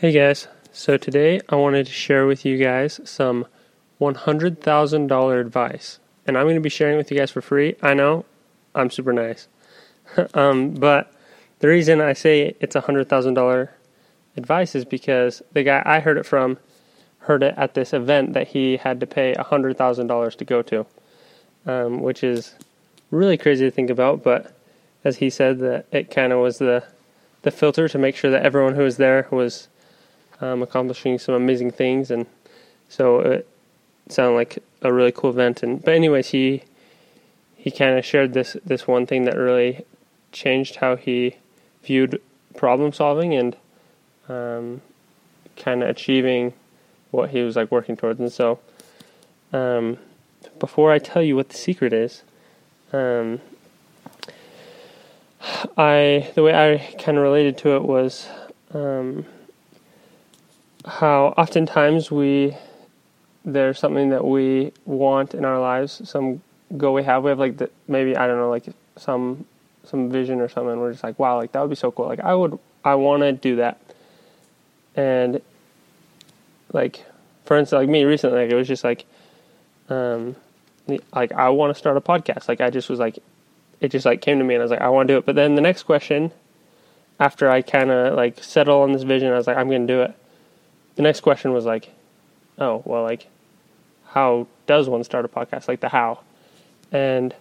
Hey guys, so today I wanted to share with you guys some $100,000 advice. And I'm going to be sharing with you guys for free. I know, I'm super nice. um, but the reason I say it's $100,000 advice is because the guy I heard it from heard it at this event that he had to pay $100,000 to go to, um, which is really crazy to think about. But as he said, that it kind of was the the filter to make sure that everyone who was there was um, accomplishing some amazing things, and so it sounded like a really cool event. And but anyways, he he kind of shared this this one thing that really changed how he viewed problem solving and um, kind of achieving what he was like working towards. And so, um, before I tell you what the secret is, um, I the way I kind of related to it was um, how oftentimes we there's something that we want in our lives, some goal we have. We have like the, maybe I don't know, like some some vision or something. We're just like, wow, like that would be so cool. Like I would, I want to do that. And like, for instance, like me recently, like it was just like, um, like I want to start a podcast. Like I just was like, it just like came to me, and I was like, I want to do it. But then the next question, after I kind of like settle on this vision, I was like, I'm to do it the next question was like, oh, well, like, how does one start a podcast? Like the how. And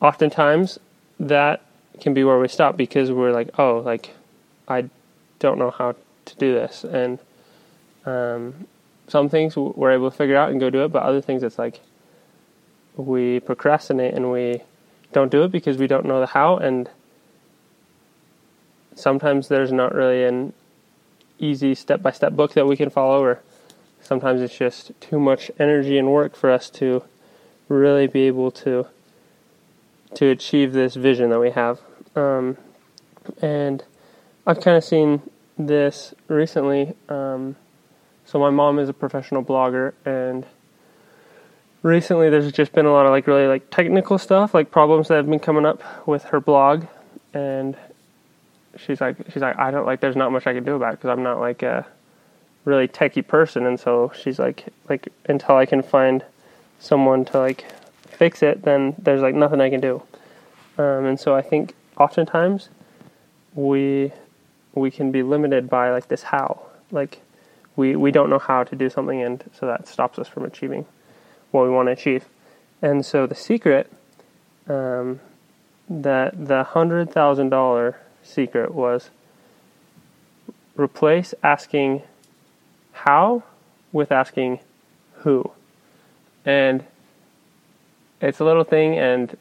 oftentimes that can be where we stop because we're like, oh, like, I don't know how to do this. And um, some things we're able to figure out and go do it, but other things it's like we procrastinate and we don't do it because we don't know the how. And sometimes there's not really an easy step by step book that we can follow, or sometimes it's just too much energy and work for us to really be able to to achieve this vision that we have. Um, and I've kind of seen this recently. Um, so my mom is a professional blogger, and recently there's just been a lot of like really like technical stuff, like problems that have been coming up with her blog, and she's like she's like I don't like there's not much I can do about it because I'm not like a really techie person. And so she's like like until I can find someone to like fix it then there's like nothing I can do. Um, and so I think oftentimes we we can be limited by like this how. Like we we don't know how to do something and so that stops us from achieving what we want to achieve. And so the secret um, that the hundred thousand dollar secret was replace asking how with asking who. And it's a little thing and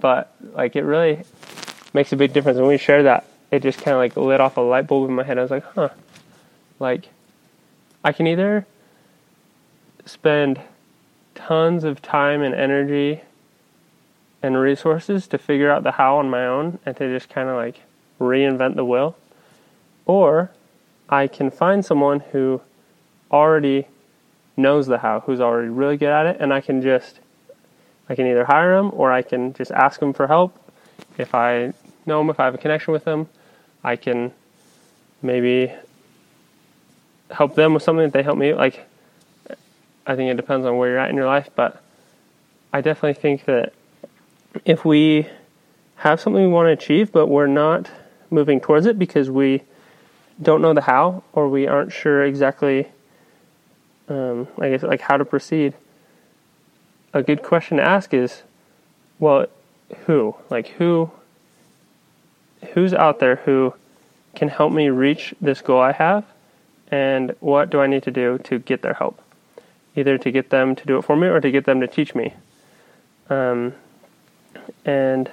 but like it really makes a big difference. And when we share that, it just kind of like lit off a light bulb in my head. I was like, huh, like I can either spend tons of time and energy and resources to figure out the how on my own and to just kind of like reinvent the wheel. Or I can find someone who already knows the how, who's already really good at it, and I can just, I can either hire them or I can just ask them for help. If I know them, if I have a connection with them, I can maybe help them with something that they help me. Like, I think it depends on where you're at in your life, but I definitely think that if we have something we want to achieve, but we're not moving towards it because we don't know the how or we aren't sure exactly, um, I guess, like how to proceed, a good question to ask is, well, who? Like who? Who's out there who can help me reach this goal I have, and what do I need to do to get their help? Either to get them to do it for me or to get them to teach me. Um, and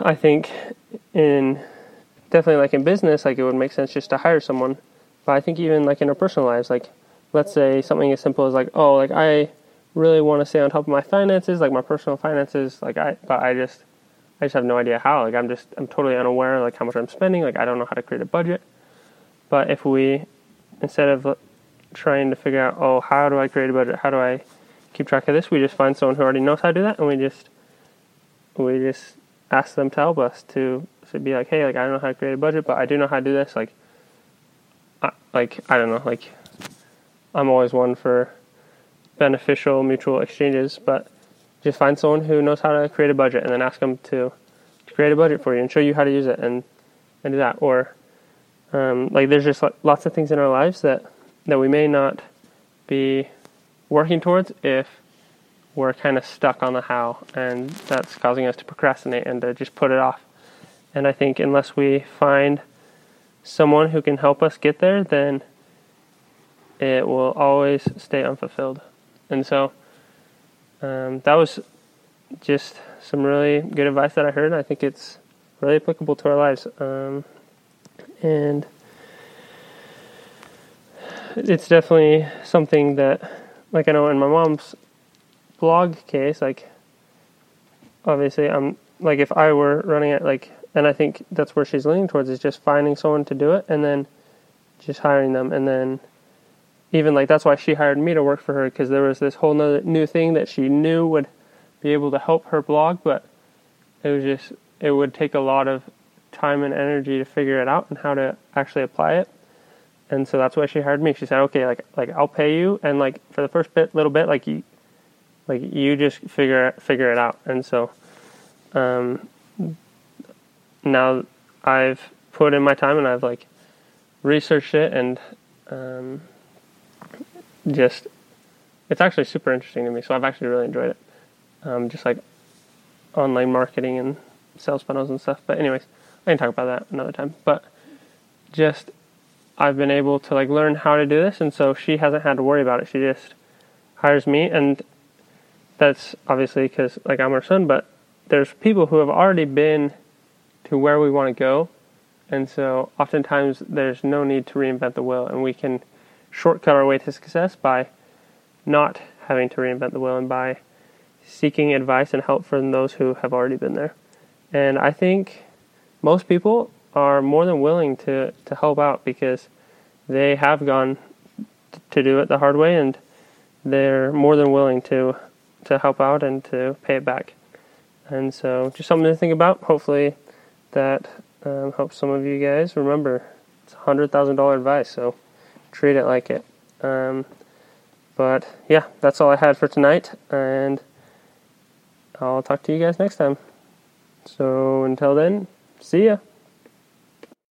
I think in definitely like in business, like it would make sense just to hire someone. But I think even like in our personal lives, like let's say something as simple as like, oh, like I really want to stay on top of my finances, like my personal finances, like I, but I just, I just have no idea how. Like I'm just, I'm totally unaware like how much I'm spending. Like I don't know how to create a budget. But if we, instead of trying to figure out, oh, how do I create a budget? How do I keep track of this. We just find someone who already knows how to do that, and we just we just ask them to help us to so be like, hey, like I don't know how to create a budget, but I do know how to do this. Like, I, like I don't know, like I'm always one for beneficial mutual exchanges, but just find someone who knows how to create a budget and then ask them to, to create a budget for you and show you how to use it and and do that. Or um, like there's just lots of things in our lives that that we may not be working towards if we're kind of stuck on the how, and that's causing us to procrastinate and to just put it off. And I think unless we find someone who can help us get there, then it will always stay unfulfilled. And so um, that was just some really good advice that I heard. I think it's really applicable to our lives. Um, and it's definitely something that, like I know in my mom's blog case, like obviously I'm like if I were running it like and I think that's where she's leaning towards is just finding someone to do it and then just hiring them. And then even like that's why she hired me to work for her because there was this whole new thing that she knew would be able to help her blog but it was just it would take a lot of time and energy to figure it out and how to actually apply it and so that's why she hired me she said okay like like I'll pay you and like for the first bit little bit like you like you just figure figure it out. And so um, now I've put in my time and I've like researched it and um, just it's actually super interesting to me. So I've actually really enjoyed it. Um, just like online marketing and sales funnels and stuff. But anyways, I can talk about that another time. But just I've been able to like learn how to do this, and so she hasn't had to worry about it. She just hires me, and that's obviously because like I'm her son, but there's people who have already been to where we want to go, and so oftentimes there's no need to reinvent the wheel, and we can shortcut our way to success by not having to reinvent the wheel and by seeking advice and help from those who have already been there. And I think most people are more than willing to, to help out because they have gone to do it the hard way and they're more than willing to to help out and to pay it back. And so, just something to think about. Hopefully, that um, helps some of you guys. Remember, it's hundred thousand dollar advice, so treat it like it. Um, but yeah, that's all I had for tonight, and I'll talk to you guys next time. So until then, see ya.